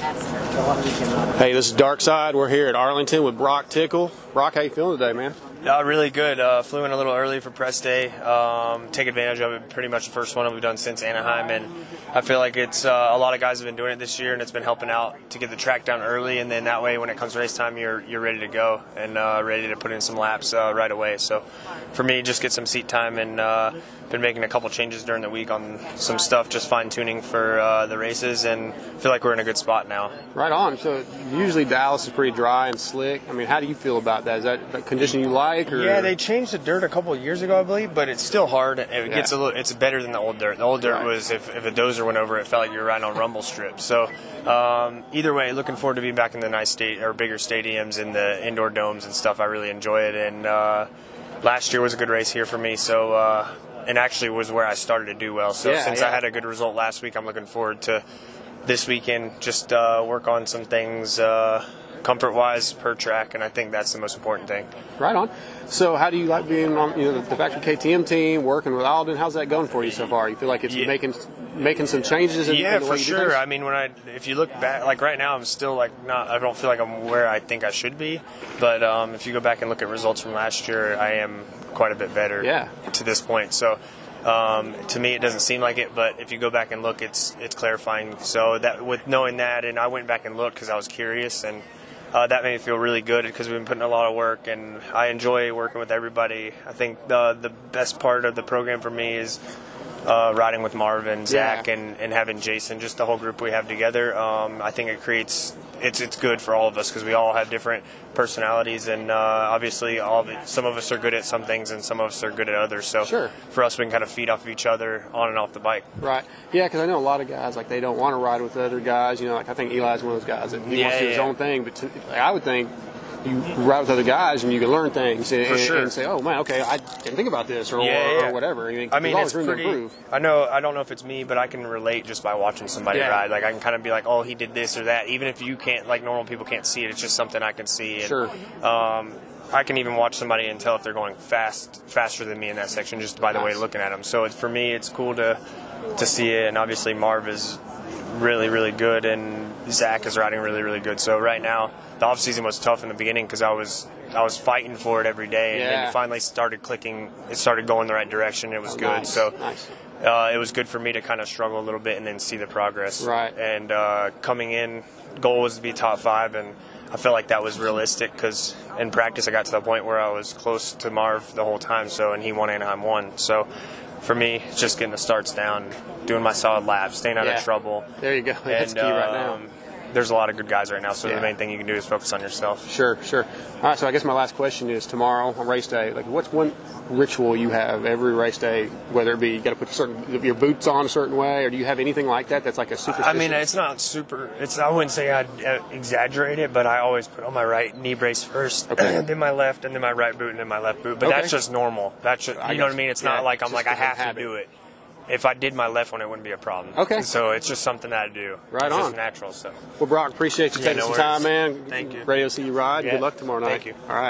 Hey, this is Dark Side. We're here at Arlington with Broc Tickle. Broc, how you feeling today, man? Uh, really good. Uh, flew in a little early for press day. Um, take advantage of it. Pretty much the first one we've done since Anaheim, and I feel like it's uh, a lot of guys have been doing it this year, and it's been helping out to get the track down early, and then that way when it comes race time, you're you're ready to go and uh, ready to put in some laps uh, right away. So for me, just get some seat time and uh, been making a couple changes during the week on some stuff, just fine tuning for uh, the races, and feel like we're in a good spot now. Right on. So usually Dallas is pretty dry and slick. I mean, how do you feel about that? Is that a condition you like? Or? Yeah, they changed the dirt a couple of years ago, I believe, but it's still hard. It Yeah. gets a little. It's better than the old dirt. The old dirt Right. was if, if a dozer went over, it felt like you were riding on rumble strips. So um, either way, looking forward to being back in the nice state or bigger stadiums and the indoor domes and stuff. I really enjoy it, and uh, last year was a good race here for me. So. Uh, and actually was where I started to do well. So Yeah, since yeah. I had a good result last week, I'm looking forward to this weekend. Just uh, work on some things uh, comfort-wise per track, and I think that's the most important thing. Right on. So how do you like being on you know the, Factory KTM team, working with Aldon? How's that going for you so far? You feel like it's Yeah. making making some changes in, yeah, in for sure. I mean, when I if you look back, like right now, I'm still like not. I don't feel like I'm where I think I should be. But um, if you go back and look at results from last year, I am quite a bit better. Yeah. To this point, so. Um, to me, it doesn't seem like it, but if you go back and look, it's it's clarifying. So that with knowing that, and I went back and looked because I was curious, and uh, that made me feel really good because we've been putting a lot of work, and I enjoy working with everybody. I think the the best part of the program for me is uh, riding with Marvin, Zach, Yeah. and, and having Jason, just the whole group we have together. Um, I think it creates it's it's good for all of us because we all have different personalities, and uh, obviously all some of us are good at some things, and some of us are good at others. So Sure. for us, we can kind of feed off of each other on and off the bike. Right. Yeah, because I know a lot of guys like they don't want to ride with other guys. You know, like I think Eli's one of those guys that he Yeah, wants to do his own thing. But to, like, I would think you ride with other guys and you can learn things and, sure. and say, oh man, okay, I didn't think about this or, Yeah, or, yeah. or whatever. I mean, I mean, it's pretty. I know. I don't know if it's me, but I can relate just by watching somebody Yeah. ride. Like I can kind of be like, "Oh, he did this or that." Even if you can't, like normal people can't see it, it's just something I can see. And, Sure. Um, I can even watch somebody and tell if they're going fast, faster than me in that section, just by the way Nice. looking at them. So it, for me, it's cool to to see it. And obviously, Marv is really, really good, and Zach is riding really, really good. So right now, the off season was tough in the beginning because I was I was fighting for it every day, and then Yeah. it finally started clicking. It started going the right direction. It was Oh, good. nice, So nice. uh, it was good for me to kind of struggle a little bit and then see the progress. Right. And uh, coming in, goal was to be top five, and I felt like that was realistic because in practice I got to the point where I was close to Marv the whole time. So and he won Anaheim one. So for me, it's just getting the starts down, doing my solid laps, staying out Yeah. of trouble. There you go. That's and key right now. Um, there's a lot of good guys right now. So Yeah. the main thing you can do is focus on yourself. Sure, sure. All right, so I guess my last question is tomorrow on race day. Like, what's one ritual you have every race day? Whether it be you got to put certain your boots on a certain way, or do you have anything like that that's like a superstition? I mean, it's not super. It's I wouldn't say I'd uh, exaggerate it, but I always put on my right knee brace first, Okay. then my left, and then my right boot, and then my left boot. But Okay. that's just normal. That's just, you know what I mean. It's Yeah, not like I'm like I have habit. to do it. If I did my left one, it wouldn't be a problem. Okay. So it's just something that I do. Right it's on. Just natural. So. well, Broc, appreciate you Yeah, taking no some time, man. Thank you. Radio see you ride. Yeah. Good luck tomorrow night. Thank you. All right.